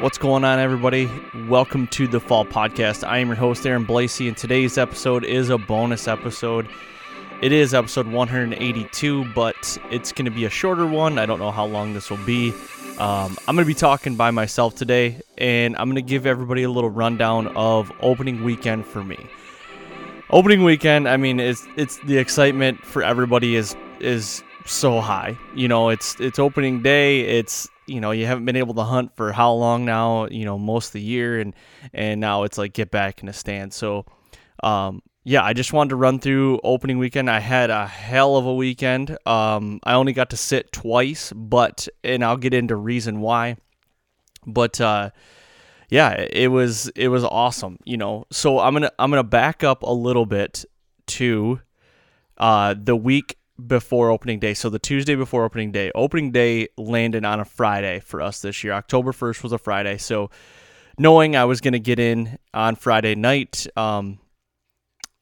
What's going on, everybody? Welcome to the Fall Podcast. I am your host, Aaron Blasey, and today's episode is a bonus episode. It is episode 182, but it's going to be a shorter one. I don't know how long this will be. Um, I'm going to be talking by myself today, and I'm going to give everybody a little rundown of opening weekend for me. Opening weekend, I mean, it's it's the excitement for everybody is is so high. You know, it's it's opening day. It's you know you haven't been able to hunt for how long now you know most of the year and and now it's like get back in a stand so um yeah i just wanted to run through opening weekend. I had a hell of a weekend. Um i only got to sit twice but and i'll get into reason why but uh yeah it was it was awesome you know. So i'm gonna i'm gonna back up a little bit to uh the week before opening day. So the Tuesday before opening day. Opening day landed on a Friday for us this year. October 1st was a Friday. So knowing I was going to get in on Friday night, um,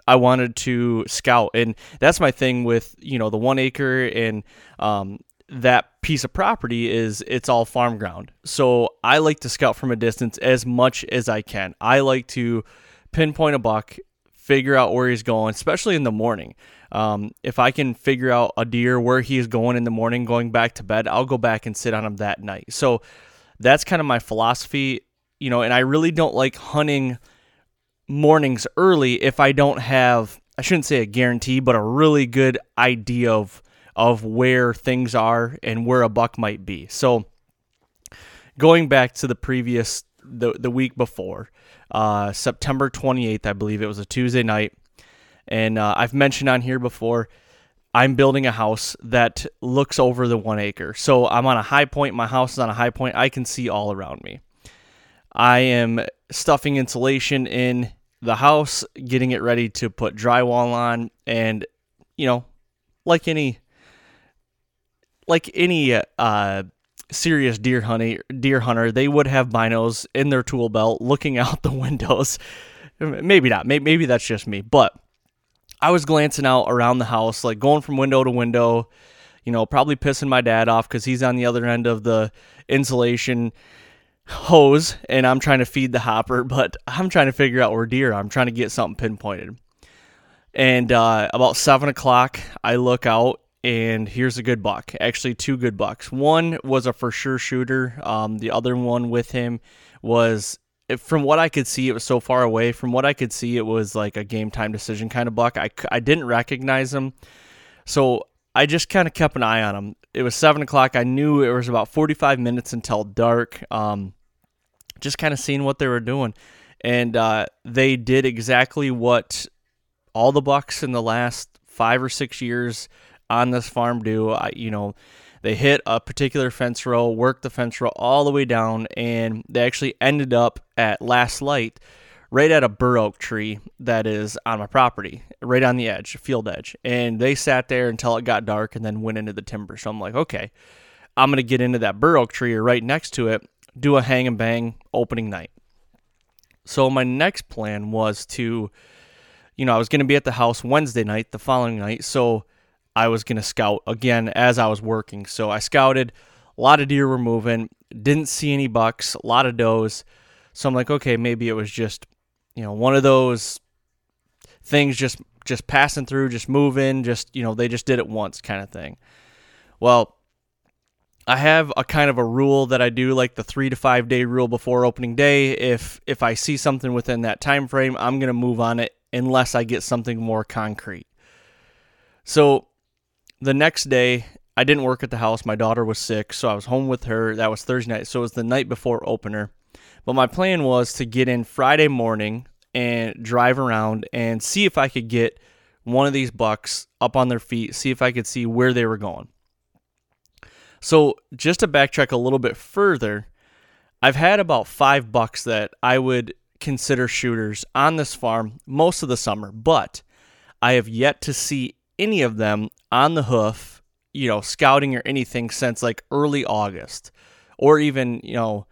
I wanted to scout. And that's my thing with, you know, the one acre and um, that piece of property is it's all farm ground. So I like to scout from a distance as much as I can. I like to pinpoint a buck, figure out where he's going, especially in the morning. Um, if I can figure out a deer where he is going in the morning, going back to bed, I'll go back and sit on him that night. So that's kind of my philosophy, you know, and I really don't like hunting mornings early if I don't have I shouldn't say a guarantee, but a really good idea of of where things are and where a buck might be. So going back to the previous the the week before, uh, September 28th, I believe it was a Tuesday night. And uh, I've mentioned on here before, I'm building a house that looks over the one acre. So I'm on a high point. My house is on a high point. I can see all around me. I am stuffing insulation in the house, getting it ready to put drywall on, and you know, like any like any uh, serious deer hunter, deer hunter, they would have binos in their tool belt, looking out the windows. Maybe not. Maybe, maybe that's just me, but I was glancing out around the house, like going from window to window, you know, probably pissing my dad off because he's on the other end of the insulation hose and I'm trying to feed the hopper, but I'm trying to figure out where deer. I'm trying to get something pinpointed. And uh, about seven o'clock, I look out and here's a good buck. Actually, two good bucks. One was a for sure shooter. Um, the other one with him was from what I could see, it was so far away. From what I could see, it was like a game time decision kind of buck. I, I didn't recognize him. So I just kind of kept an eye on him. It was 7 o'clock. I knew it was about 45 minutes until dark. Um, just kind of seeing what they were doing. And uh, they did exactly what all the bucks in the last five or six years on this farm do. I, you know, They hit a particular fence row, worked the fence row all the way down, and they actually ended up at last light right at a bur oak tree that is on my property, right on the edge, field edge. And they sat there until it got dark and then went into the timber. So I'm like, okay, I'm going to get into that bur oak tree or right next to it, do a hang and bang opening night. So my next plan was to, you know, I was going to be at the house Wednesday night, the following night. So I was going to scout again as I was working. So I scouted. A lot of deer were moving. Didn't see any bucks. A lot of does. So I'm like, okay, maybe it was just, you know, one of those things just just passing through, just moving, just you know, they just did it once kind of thing. Well, I have a kind of a rule that I do, like the three to five day rule before opening day. If if I see something within that time frame, I'm gonna move on it unless I get something more concrete. So the next day, I didn't work at the house. My daughter was sick, so I was home with her. That was Thursday night, so it was the night before opener. But my plan was to get in Friday morning and drive around and see if I could get one of these bucks up on their feet, see if I could see where they were going. So, just to backtrack a little bit further, I've had about five bucks that I would consider shooters on this farm most of the summer, but I have yet to see any of them on the hoof, you know, scouting or anything since like early August or even, you know,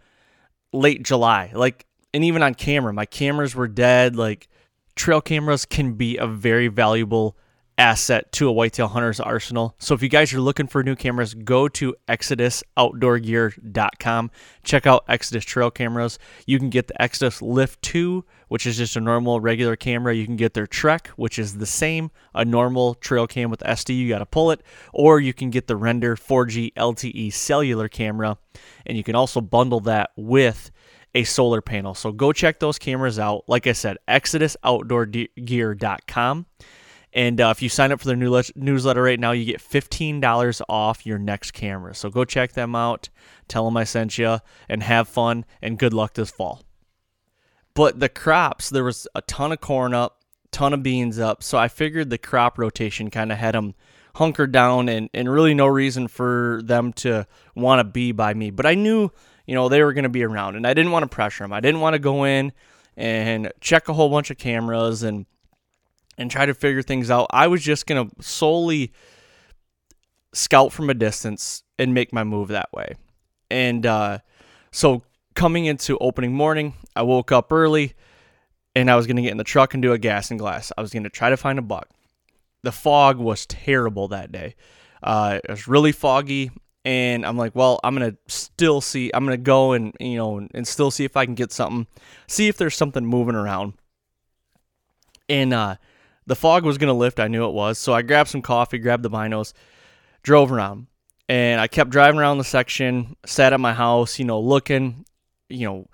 late July. Like, and even on camera, my cameras were dead. Like, trail cameras can be a very valuable asset to a whitetail hunter's arsenal. So if you guys are looking for new cameras, go to exodusoutdoorgear.com. Check out Exodus trail cameras. You can get the Exodus Lift 2, which is just a normal regular camera. You can get their Trek, which is the same, a normal trail cam with SD, you got to pull it, or you can get the Render 4G LTE cellular camera, and you can also bundle that with a solar panel. So go check those cameras out. Like I said, exodusoutdoorgear.com. And uh, if you sign up for their new newsletter right now, you get $15 off your next camera. So go check them out. Tell them I sent you and have fun and good luck this fall. But the crops, there was a ton of corn up, ton of beans up. So I figured the crop rotation kind of had them hunkered down and, and really no reason for them to want to be by me. But I knew, you know, they were going to be around and I didn't want to pressure them. I didn't want to go in and check a whole bunch of cameras and and try to figure things out. I was just going to solely scout from a distance and make my move that way. And uh, so coming into opening morning, I woke up early and I was going to get in the truck and do a gas and glass. I was going to try to find a buck. The fog was terrible that day. Uh, it was really foggy. And I'm like, well, I'm gonna still see. I'm gonna go and you know, and still see if I can get something, see if there's something moving around. And uh, the fog was going to lift. I knew it was. So I grabbed some coffee, grabbed the binos, drove around. And I kept driving around the section, sat at my house, you know, looking, you know,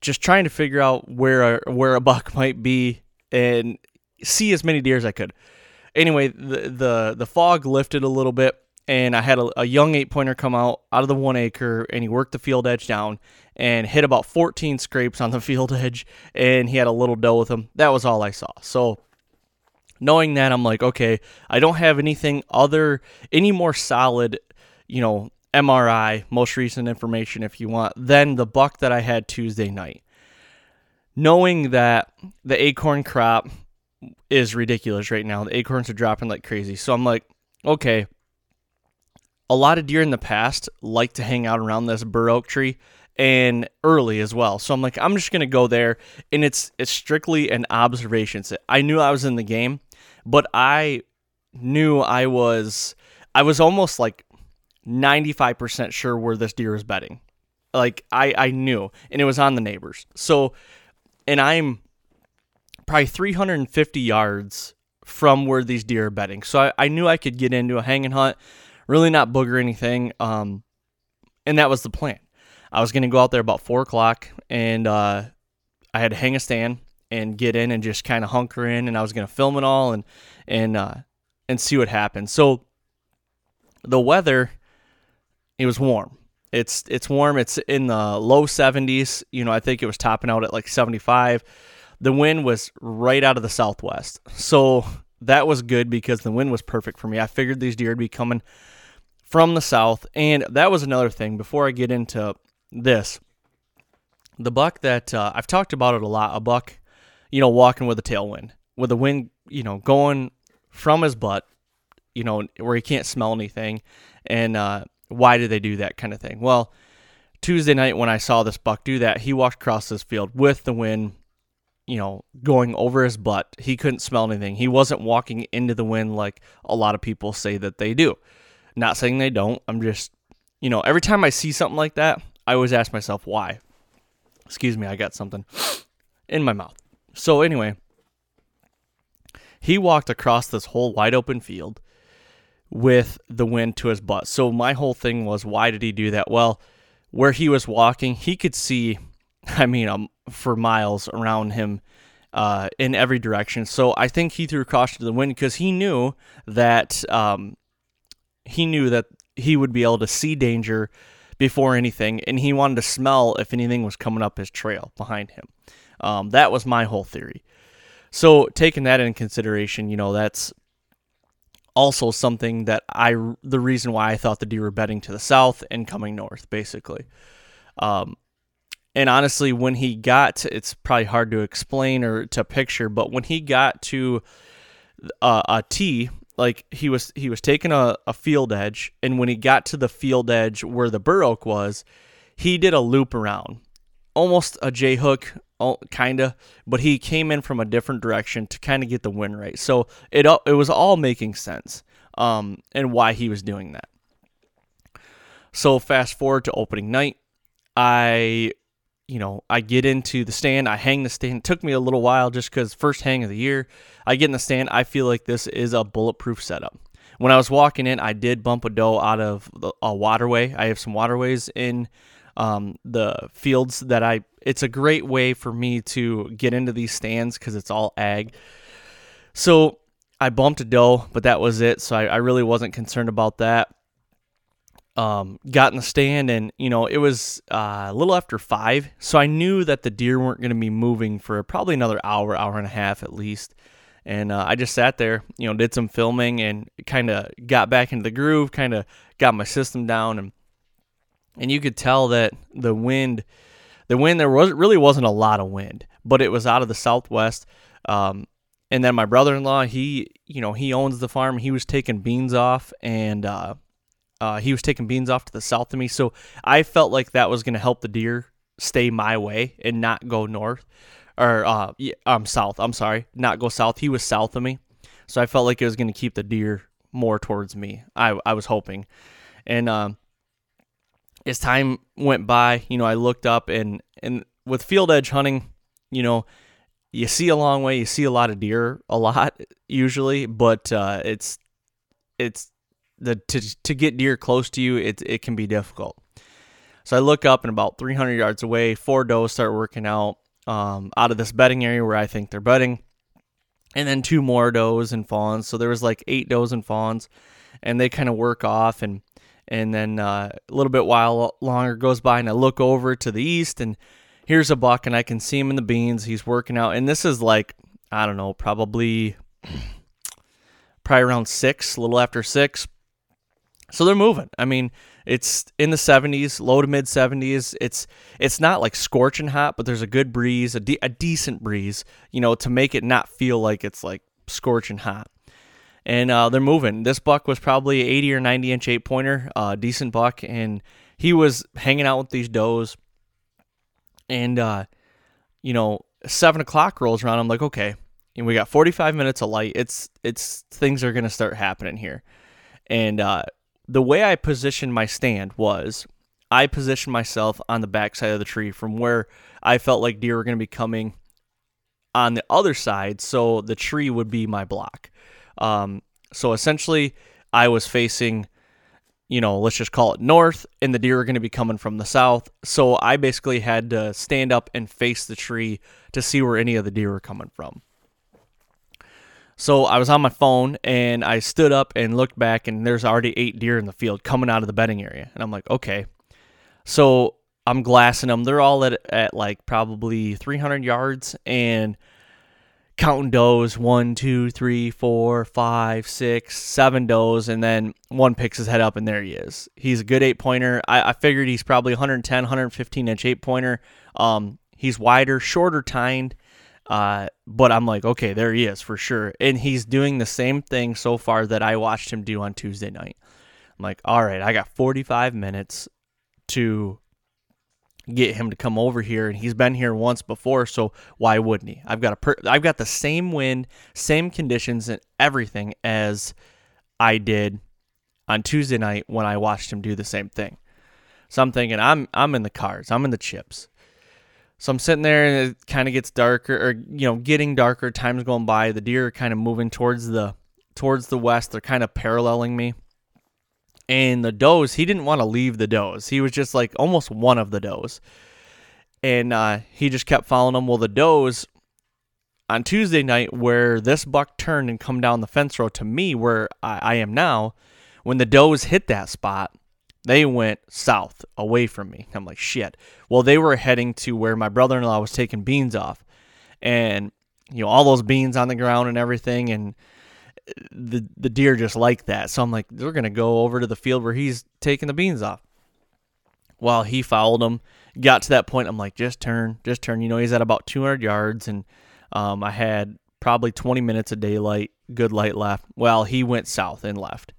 just trying to figure out where a, where a buck might be and see as many deer as I could. Anyway, the the, the fog lifted a little bit and I had a, a young eight pointer come out out of the one acre and he worked the field edge down and hit about 14 scrapes on the field edge and he had a little doe with him. That was all I saw. So knowing that, I'm like, okay, I don't have anything other, any more solid, you know, MRI, most recent information, if you want, than the buck that I had Tuesday night. Knowing that the acorn crop is ridiculous right now, the acorns are dropping like crazy. So I'm like, okay, a lot of deer in the past like to hang out around this bur oak tree and early as well. So I'm like, I'm just gonna go there, and it's it's strictly an observation. I knew I was in the game, but I knew I was I was almost like 95% sure where this deer was bedding. Like I I knew, and it was on the neighbors. So, and I'm probably 350 yards from where these deer are bedding. So I, I knew I could get into a hanging hunt, really not booger anything. Um, and that was the plan. I was going to go out there about four o'clock, and uh, I had to hang a stand and get in and just kind of hunker in, and I was going to film it all and and uh, and see what happened. So the weather, it was warm. It's it's warm. It's in the low 70s. You know, I think it was topping out at like 75. The wind was right out of the southwest, so that was good because the wind was perfect for me. I figured these deer would be coming from the south. And that was another thing before I get into this. The buck that uh, I've talked about it a lot, a buck, you know, walking with a tailwind, with the wind, you know, going from his butt, you know, where he can't smell anything. And uh, why did they do that kind of thing? Well, Tuesday night when I saw this buck do that, he walked across this field with the wind, you know, going over his butt. He couldn't smell anything. He wasn't walking into the wind like a lot of people say that they do. Not saying they don't. I'm just, you know, every time I see something like that, I always ask myself why. Excuse me, I got something in my mouth. So, anyway, he walked across this whole wide open field with the wind to his butt. So, my whole thing was, why did he do that? Well, where he was walking, he could see, I mean, um, for miles around him uh, in every direction. So, I think he threw caution to the wind because he knew that um, he knew that he would be able to see danger before anything, and he wanted to smell if anything was coming up his trail behind him. Um, that was my whole theory. So, taking that in consideration, you know, that's also something that I, the reason why I thought the deer were bedding to the south and coming north, basically. Um, and honestly, when he got, to, it's probably hard to explain or to picture, but when he got to uh, a T like he was he was taking a, a field edge and when he got to the field edge where the bur oak was he did a loop around almost a j hook kind of but he came in from a different direction to kind of get the win rate so it it was all making sense um, and why he was doing that so fast forward to opening night i you know, I get into the stand, I hang the stand. It took me a little while just because first hang of the year. I get in the stand, I feel like this is a bulletproof setup. When I was walking in, I did bump a doe out of a waterway. I have some waterways in um, the fields that I. It's a great way for me to get into these stands because it's all ag. So I bumped a doe, but that was it. So I, I really wasn't concerned about that um, got in the stand and you know it was uh, a little after five so i knew that the deer weren't going to be moving for probably another hour hour and a half at least and uh, i just sat there you know did some filming and kind of got back into the groove kind of got my system down and and you could tell that the wind the wind there was really wasn't a lot of wind but it was out of the southwest um, and then my brother-in-law he you know he owns the farm he was taking beans off and uh, uh, he was taking beans off to the south of me, so I felt like that was going to help the deer stay my way and not go north or uh, yeah, um south. I'm sorry, not go south. He was south of me, so I felt like it was going to keep the deer more towards me. I I was hoping, and um, as time went by, you know, I looked up and and with field edge hunting, you know, you see a long way, you see a lot of deer, a lot usually, but uh, it's it's the to to get deer close to you, it it can be difficult. So I look up and about 300 yards away, four does start working out um, out of this bedding area where I think they're bedding, and then two more does and fawns. So there was like eight does and fawns, and they kind of work off and and then uh, a little bit while longer goes by and I look over to the east and here's a buck and I can see him in the beans. He's working out and this is like I don't know, probably probably around six, a little after six. So they're moving. I mean, it's in the 70s, low to mid 70s. It's it's not like scorching hot, but there's a good breeze, a, de- a decent breeze, you know, to make it not feel like it's like scorching hot. And uh, they're moving. This buck was probably 80 or 90 inch eight pointer, uh, decent buck, and he was hanging out with these does. And uh, you know, seven o'clock rolls around. I'm like, okay, and we got 45 minutes of light. It's it's things are gonna start happening here. And uh, the way I positioned my stand was I positioned myself on the backside of the tree from where I felt like deer were to be coming on the other side, so the tree would be my block. Um, so essentially, I was facing, you know, let's just call it north, and the deer are going to be coming from the south. So I basically had to stand up and face the tree to see where any of the deer were coming from. So I was on my phone and I stood up and looked back, and there's already eight deer in the field coming out of the bedding area. And I'm like, okay. So I'm glassing them. They're all at, at like probably 300 yards. And counting does one, two, three, four, five, six, seven does, and then one picks his head up, and there he is. He's a good eight pointer. I, I figured he's probably 110, 115 inch eight pointer. Um, he's wider, shorter tined. Uh, but I'm like, okay, there he is for sure. And he's doing the same thing so far that I watched him do on Tuesday night. I'm like, all right, I got 45 minutes to get him to come over here and he's been here once before so why wouldn't he? I've got a per- i've got the same wind same conditions and everything as i did on tuesday night when i watched him do the same thing. So i'm thinking i'm i'm in the cars i'm in the chips. So i'm sitting there and it kind of gets darker or you know getting darker time's going by the deer are kind of moving towards the towards the west they're kind of paralleling me and the does, he didn't want to leave the does. He was just like almost one of the does. And uh, he just kept following them. Well, the does on Tuesday night, where this buck turned and come down the fence row to me, where I, I am now, when the does hit that spot, they went south away from me. I'm like, shit. Well, they were heading to where my brother in law was taking beans off. And, you know, all those beans on the ground and everything. And, the the deer just like that. So I'm like, we're gonna go over to the field where he's taking the beans off. Well, he followed him, got to that point. I'm like, just turn, just turn. You know, he's at about 200 yards, and um, I had probably 20 minutes of daylight, good light left. Well, he went south and left.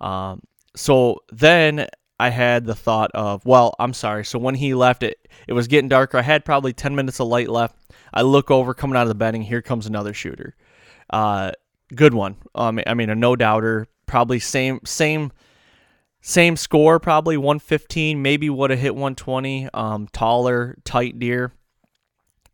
Um, so then I had the thought of, well, I'm sorry. So when he left, it it was getting darker. I had probably 10 minutes of light left. I look over, coming out of the bedding. Here comes another shooter. Uh, good one. Um, I mean, a no doubter. Probably same same same score. Probably 115. Maybe would have hit 120. Um, taller, tight deer.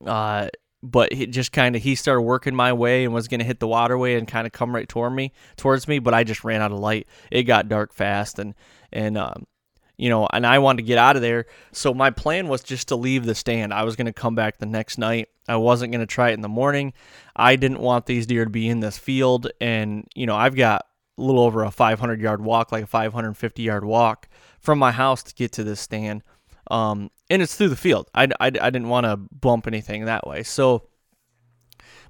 Uh, but he just kind of he started working my way and was going to hit the waterway and kind of come right toward me towards me but i just ran out of light it got dark fast and and um, you know and i wanted to get out of there so my plan was just to leave the stand i was going to come back the next night i wasn't going to try it in the morning I didn't want these deer to be in this field. And, you know, I've got a little over a 500 yard walk, like a 550 yard walk from my house to get to this stand. Um, and it's through the field. I, I, I didn't want to bump anything that way. So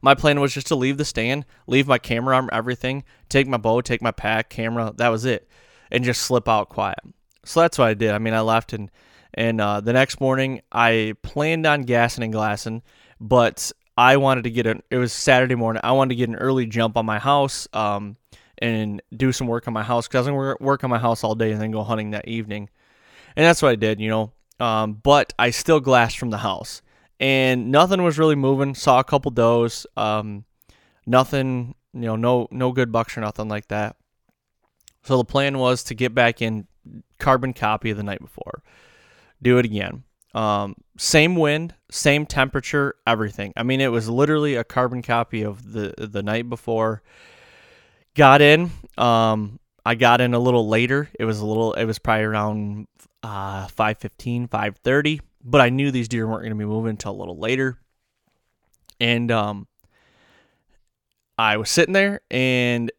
my plan was just to leave the stand, leave my camera arm, everything, take my bow, take my pack, camera. That was it. And just slip out quiet. So that's what I did. I mean, I left and, and uh, the next morning I planned on gassing and glassing, but I wanted to get an. It was Saturday morning. I wanted to get an early jump on my house, um, and do some work on my house because I was gonna work on my house all day and then go hunting that evening, and that's what I did. You know, um, but I still glassed from the house, and nothing was really moving. Saw a couple does, um, nothing. You know, no no good bucks or nothing like that. So the plan was to get back in carbon copy of the night before, do it again. Um, same wind, same temperature, everything. I mean, it was literally a carbon copy of the the night before. Got in. Um, I got in a little later. It was a little. It was probably around uh, 5.15, 5.30. But I knew these deer weren't going to be moving until a little later. And um, I was sitting there, and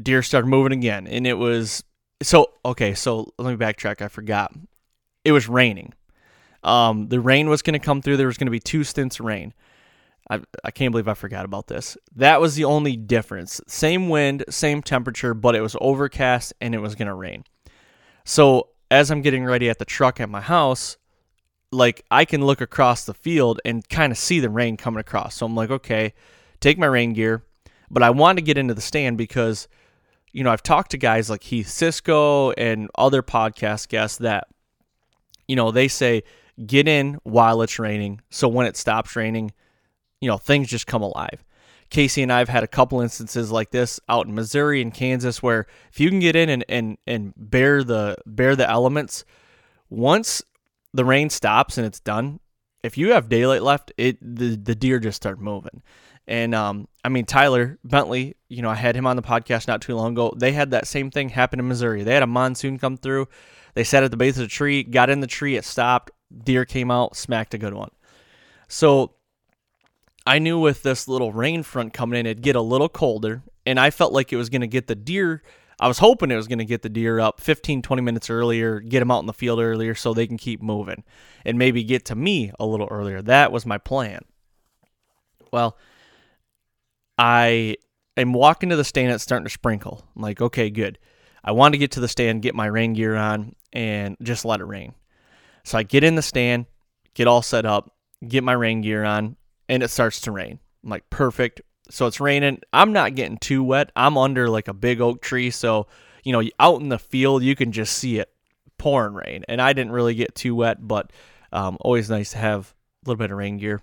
deer started moving again. And it was so okay. So let me backtrack. I forgot. It was raining. Um, the rain was going to come through. There was going to be two stints of rain. I, I can't believe I forgot about this. That was the only difference. Same wind, same temperature, but it was overcast and it was going to rain. So as I'm getting ready at the truck at my house, like I can look across the field and kind of see the rain coming across. So I'm like, okay, take my rain gear. But I want to get into the stand because, you know, I've talked to guys like Heath Cisco and other podcast guests that, you know, they say get in while it's raining. So when it stops raining, you know, things just come alive. Casey and I have had a couple instances like this out in Missouri and Kansas where if you can get in and, and, and bear the bear the elements, once the rain stops and it's done, if you have daylight left, it the, the deer just start moving. And um, I mean Tyler Bentley, you know, I had him on the podcast not too long ago. They had that same thing happen in Missouri. They had a monsoon come through. They sat at the base of the tree, got in the tree, it stopped, deer came out, smacked a good one. So I knew with this little rain front coming in, it'd get a little colder, and I felt like it was going to get the deer. I was hoping it was going to get the deer up 15, 20 minutes earlier, get them out in the field earlier so they can keep moving and maybe get to me a little earlier. That was my plan. Well, I am walking to the stand. It's starting to sprinkle. I'm like, okay, good. I want to get to the stand, get my rain gear on, and just let it rain. So I get in the stand, get all set up, get my rain gear on, and it starts to rain. I'm like, perfect. So it's raining. I'm not getting too wet. I'm under like a big oak tree. So, you know, out in the field, you can just see it pouring rain. And I didn't really get too wet, but um, always nice to have a little bit of rain gear.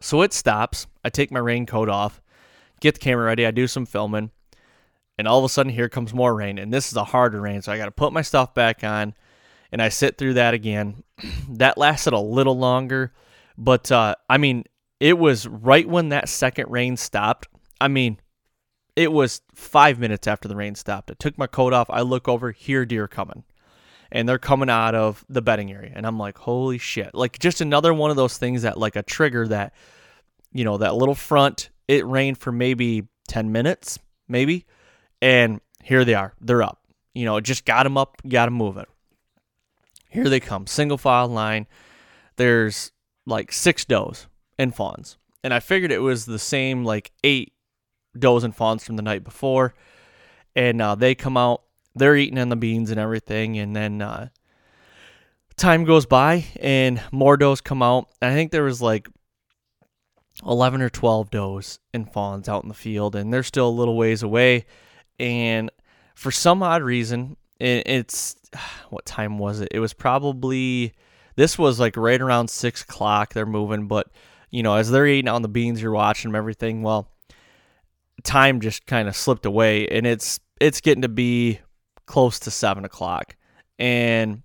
So it stops. I take my raincoat off, get the camera ready. I do some filming. And all of a sudden, here comes more rain. And this is a harder rain. So I got to put my stuff back on. And I sit through that again. that lasted a little longer. But uh, I mean, it was right when that second rain stopped. I mean, it was five minutes after the rain stopped. I took my coat off. I look over, here deer coming. And they're coming out of the bedding area. And I'm like, holy shit. Like just another one of those things that like a trigger that, you know, that little front, it rained for maybe 10 minutes, maybe. And here they are. They're up. You know, just got them up, got them moving. Here they come, single file line. There's like six does and fawns. And I figured it was the same like eight does and fawns from the night before. And uh, they come out, they're eating in the beans and everything. And then uh, time goes by and more does come out. I think there was like 11 or 12 does and fawns out in the field. And they're still a little ways away. And for some odd reason, it's what time was it? It was probably this was like right around six o'clock. They're moving, but you know, as they're eating on the beans, you're watching them, everything. Well, time just kind of slipped away, and it's it's getting to be close to seven o'clock, and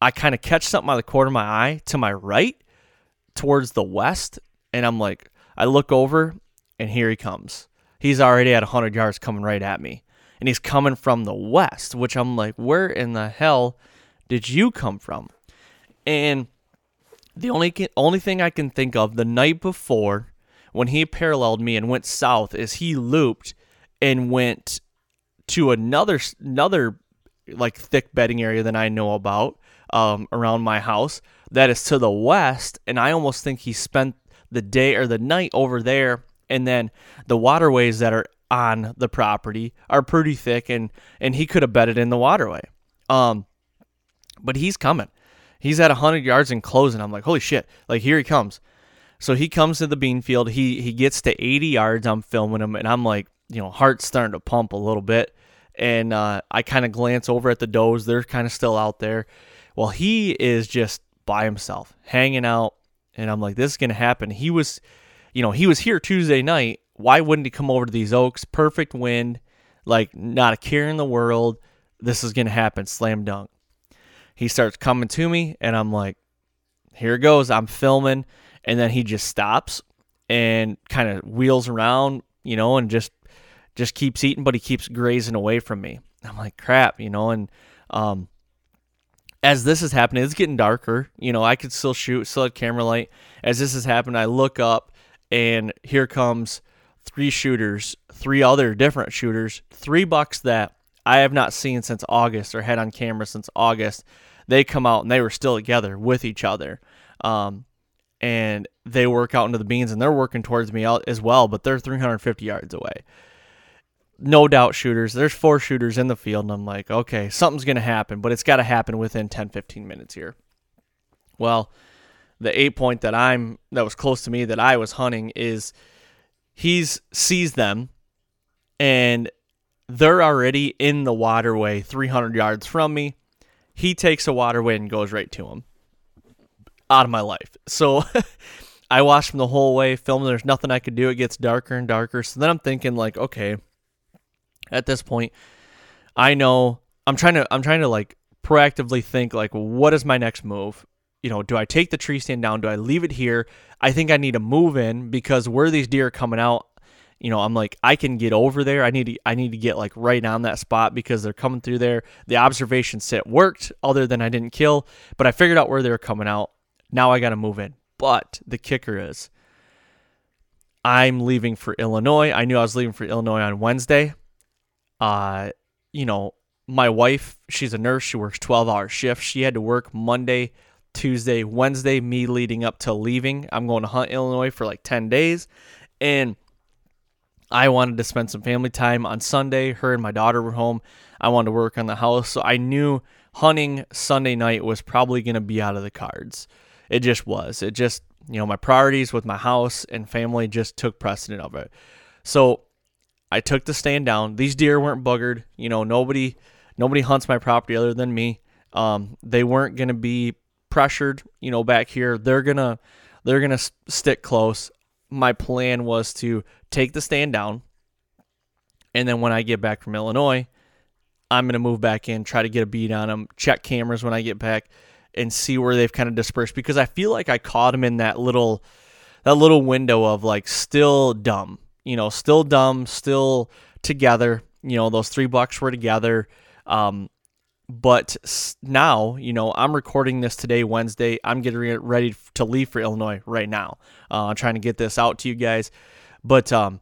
I kind of catch something out of the corner of my eye to my right, towards the west, and I'm like, I look over, and here he comes. He's already at 100 yards coming right at me. And he's coming from the west, which I'm like, where in the hell did you come from? And the only only thing I can think of the night before when he paralleled me and went south is he looped and went to another another like thick bedding area than I know about um, around my house that is to the west and I almost think he spent the day or the night over there and then the waterways that are on the property are pretty thick and and he could have bedded in the waterway um but he's coming He's at 100 yards and closing. I'm like, holy shit! Like here he comes. So he comes to the bean field. He he gets to 80 yards. I'm filming him, and I'm like, you know, heart's starting to pump a little bit. And uh, I kind of glance over at the does. They're kind of still out there. Well, he is just by himself, hanging out. And I'm like, this is gonna happen. He was, you know, he was here Tuesday night. Why wouldn't he come over to these oaks? Perfect wind, like not a care in the world. This is gonna happen. Slam dunk. He starts coming to me, and I'm like, here goes. I'm filming, and then he just stops and kind of wheels around, you know, and just just keeps eating, but he keeps grazing away from me. I'm like, crap, you know, and um, as this is happening, it's getting darker. You know, I could still shoot, still have camera light. As this is happening, I look up, and here comes three shooters, three other different shooters, three bucks that I have not seen since August or had on camera since August. They come out and they were still together with each other. Um, and they work out into the beans and they're working towards me out as well, but they're 350 yards away. No doubt shooters. There's four shooters in the field, and I'm like, okay, something's going to happen, but it's got to happen within 10, 15 minutes here. Well, the eight point that I'm that was close to me that I was hunting is he's sees them and they're already in the waterway 300 yards from me. He takes a waterway and goes right to him. Out of my life. So I watched him the whole way, filming. There's nothing I could do. It gets darker and darker. So then I'm thinking, like, okay, at this point, I know I'm trying to I'm trying to like proactively think like what is my next move? You know, do I take the tree stand down? Do I leave it here? I think I need to move in because where these deer are coming out, you know, I'm like, I can get over there. I need to, I need to get like right on that spot because they're coming through there. The observation set worked, other than I didn't kill, but I figured out where they were coming out. Now I got to move in. But the kicker is, I'm leaving for Illinois. I knew I was leaving for Illinois on Wednesday. Uh, you know, my wife, she's a nurse. She works 12 hour shifts. She had to work Monday, Tuesday, Wednesday, me leading up to leaving. I'm going to hunt Illinois for like 10 days. And I wanted to spend some family time on Sunday. Her and my daughter were home. I wanted to work on the house. So I knew hunting Sunday night was probably going to be out of the cards. It just was. It just, you know, my priorities with my house and family just took precedent of it. So I took the stand down. These deer weren't buggered. You know, nobody nobody hunts my property other than me. Um, they weren't going to be pressured, you know, back here. They're going to they're going to stick close. My plan was to take the stand down and then when I get back from Illinois, I'm going to move back in, try to get a beat on them, check cameras when I get back and see where they've kind of dispersed because I feel like I caught them in that little that little window of like still dumb, you know, still dumb, still together. You know, those three bucks were together. Um, but now, you know, I'm recording this today, Wednesday. I'm getting ready to leave for Illinois right now. Uh, I'm trying to get this out to you guys. But um,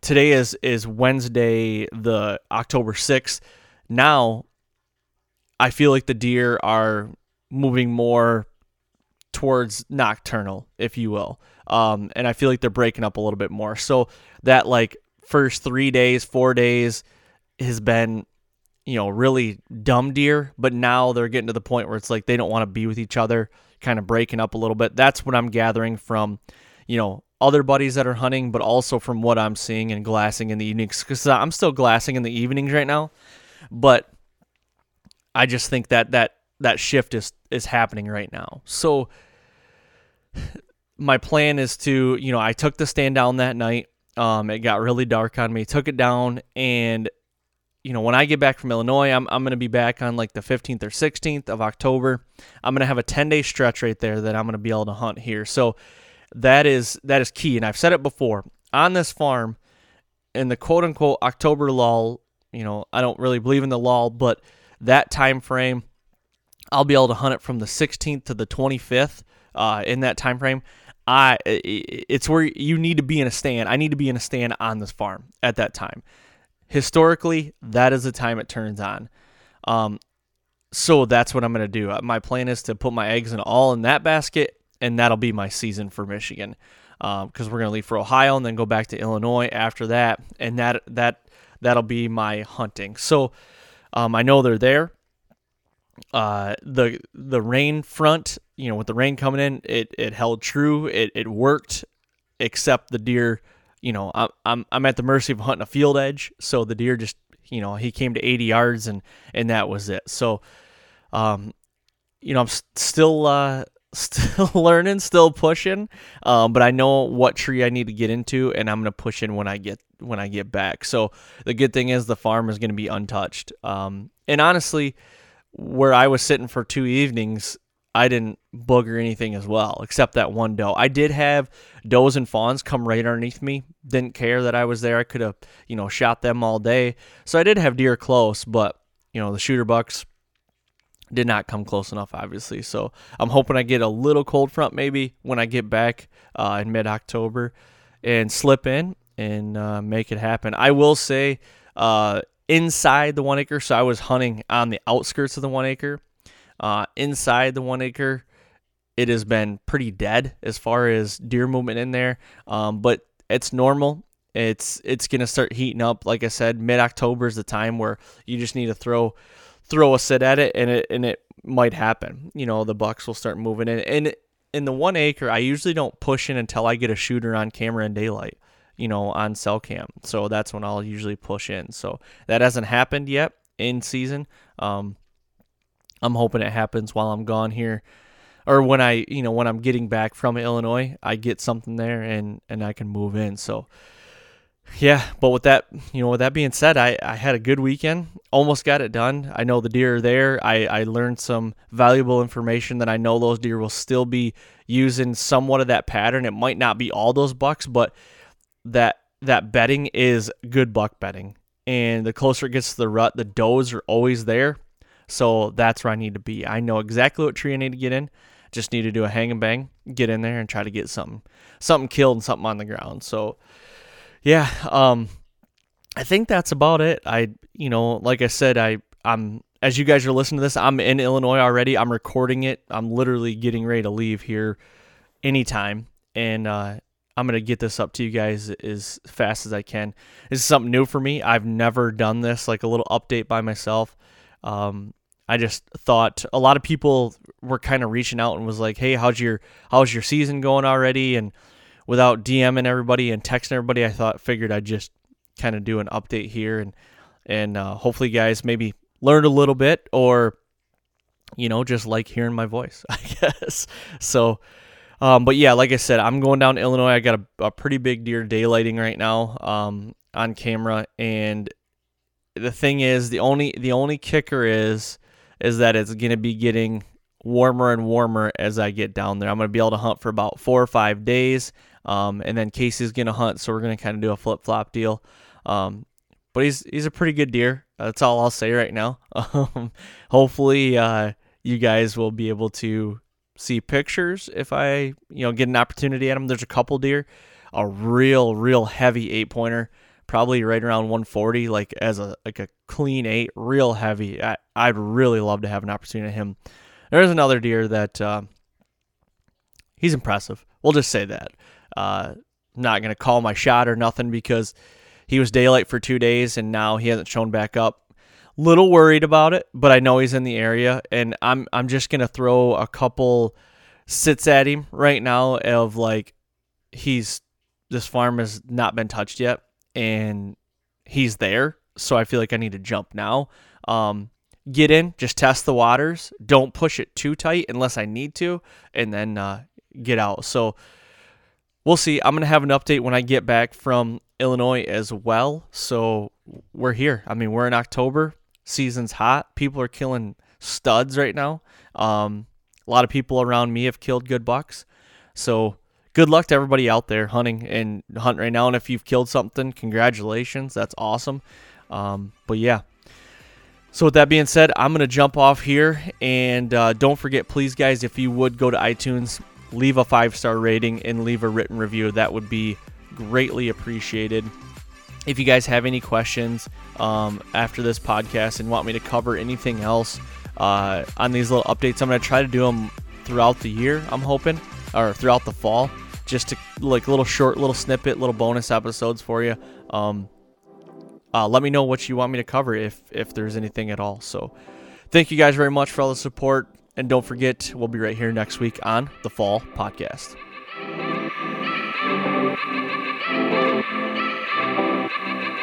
today is is Wednesday, the October 6th. Now, I feel like the deer are moving more towards nocturnal, if you will. Um, and I feel like they're breaking up a little bit more. So that like first three days, four days has been you know, really dumb deer, but now they're getting to the point where it's like they don't want to be with each other, kind of breaking up a little bit. That's what I'm gathering from, you know, other buddies that are hunting, but also from what I'm seeing and glassing in the evenings. Because I'm still glassing in the evenings right now, but I just think that that that shift is is happening right now. So my plan is to, you know, I took the stand down that night. Um, it got really dark on me. Took it down, and you know, when I get back from Illinois, I'm, I'm going to be back on like the 15th or 16th of October. I'm going to have a 10 day stretch right there that I'm going to be able to hunt here. So that is that is key. And I've said it before on this farm in the quote unquote October lull. You know, I don't really believe in the lull, but that time frame, I'll be able to hunt it from the 16th to the 25th. Uh, in that time frame, I it's where you need to be in a stand. I need to be in a stand on this farm at that time historically, that is the time it turns on. Um, so that's what I'm going to do. Uh, my plan is to put my eggs in all in that basket, and that'll be my season for Michigan. Because um, we're going to leave for Ohio and then go back to Illinois after that, and that that that'll be my hunting. So um, I know they're there. Uh, the the rain front, you know, with the rain coming in, it it held true. It it worked, except the deer you know, I'm I'm I'm at the mercy of hunting a field edge. So the deer just, you know, he came to 80 yards and and that was it. So, um, you know, I'm still uh still learning, still pushing. Um, but I know what tree I need to get into, and I'm gonna push in when I get when I get back. So the good thing is the farm is gonna be untouched. Um, and honestly, where I was sitting for two evenings, I didn't booger anything as well, except that one doe. I did have does and fawns come right underneath me. Didn't care that I was there. I could have, you know, shot them all day. So I did have deer close, but you know, the shooter bucks did not come close enough, obviously. So I'm hoping I get a little cold front maybe when I get back uh, in mid October and slip in and uh, make it happen. I will say, uh, inside the one acre, so I was hunting on the outskirts of the one acre. Uh, inside the one acre, it has been pretty dead as far as deer movement in there. Um, but it's normal. It's it's gonna start heating up. Like I said, mid October is the time where you just need to throw throw a sit at it, and it and it might happen. You know, the bucks will start moving in. And in the one acre, I usually don't push in until I get a shooter on camera in daylight. You know, on cell cam. So that's when I'll usually push in. So that hasn't happened yet in season. Um, I'm hoping it happens while I'm gone here or when I, you know, when I'm getting back from Illinois, I get something there and and I can move in. So yeah, but with that, you know, with that being said, I, I had a good weekend. Almost got it done. I know the deer are there. I, I learned some valuable information that I know those deer will still be using somewhat of that pattern. It might not be all those bucks, but that that bedding is good buck bedding. And the closer it gets to the rut, the does are always there. So that's where I need to be. I know exactly what tree I need to get in. Just need to do a hang and bang, get in there and try to get something something killed and something on the ground. So yeah, um I think that's about it. I you know, like I said, I I'm as you guys are listening to this, I'm in Illinois already. I'm recording it. I'm literally getting ready to leave here anytime. And uh I'm gonna get this up to you guys as fast as I can. This is something new for me. I've never done this, like a little update by myself. Um, I just thought a lot of people were kind of reaching out and was like, "Hey, how's your how's your season going already?" And without DMing everybody and texting everybody, I thought figured I'd just kind of do an update here and and uh, hopefully, guys maybe learned a little bit or you know just like hearing my voice, I guess. So um, but yeah, like I said, I'm going down to Illinois. I got a, a pretty big deer daylighting right now um, on camera, and the thing is, the only the only kicker is is that it's going to be getting warmer and warmer as I get down there. I'm going to be able to hunt for about four or five days, um, and then Casey's going to hunt, so we're going to kind of do a flip flop deal. Um, but he's he's a pretty good deer. That's all I'll say right now. Um, hopefully, uh, you guys will be able to see pictures if I, you know, get an opportunity at them. There's a couple deer, a real, real heavy eight pointer, probably right around 140, like as a like a clean eight, real heavy. I, I'd really love to have an opportunity at him. There's another deer that uh, he's impressive. We'll just say that. Uh, not gonna call my shot or nothing because he was daylight for two days and now he hasn't shown back up little worried about it, but I know he's in the area, and I'm I'm just gonna throw a couple sits at him right now of like he's this farm has not been touched yet, and he's there, so I feel like I need to jump now. Um, get in, just test the waters. Don't push it too tight unless I need to, and then uh, get out. So we'll see. I'm gonna have an update when I get back from Illinois as well. So we're here. I mean, we're in October season's hot. People are killing studs right now. Um, a lot of people around me have killed good bucks. So good luck to everybody out there hunting and hunting right now. And if you've killed something, congratulations. That's awesome. Um, but yeah. So with that being said, I'm gonna jump off here, and uh, don't forget, please, guys, if you would go to iTunes, leave a five star rating and leave a written review. That would be greatly appreciated if you guys have any questions um, after this podcast and want me to cover anything else uh, on these little updates, I'm going to try to do them throughout the year, I'm hoping, or throughout the fall, just to like little short, little snippet, little bonus episodes for you. Um, uh, let me know what you want me to cover if if there's anything at all. So, thank you guys very much for all the support, and don't forget we'll be right here next week on the Fall Podcast thank you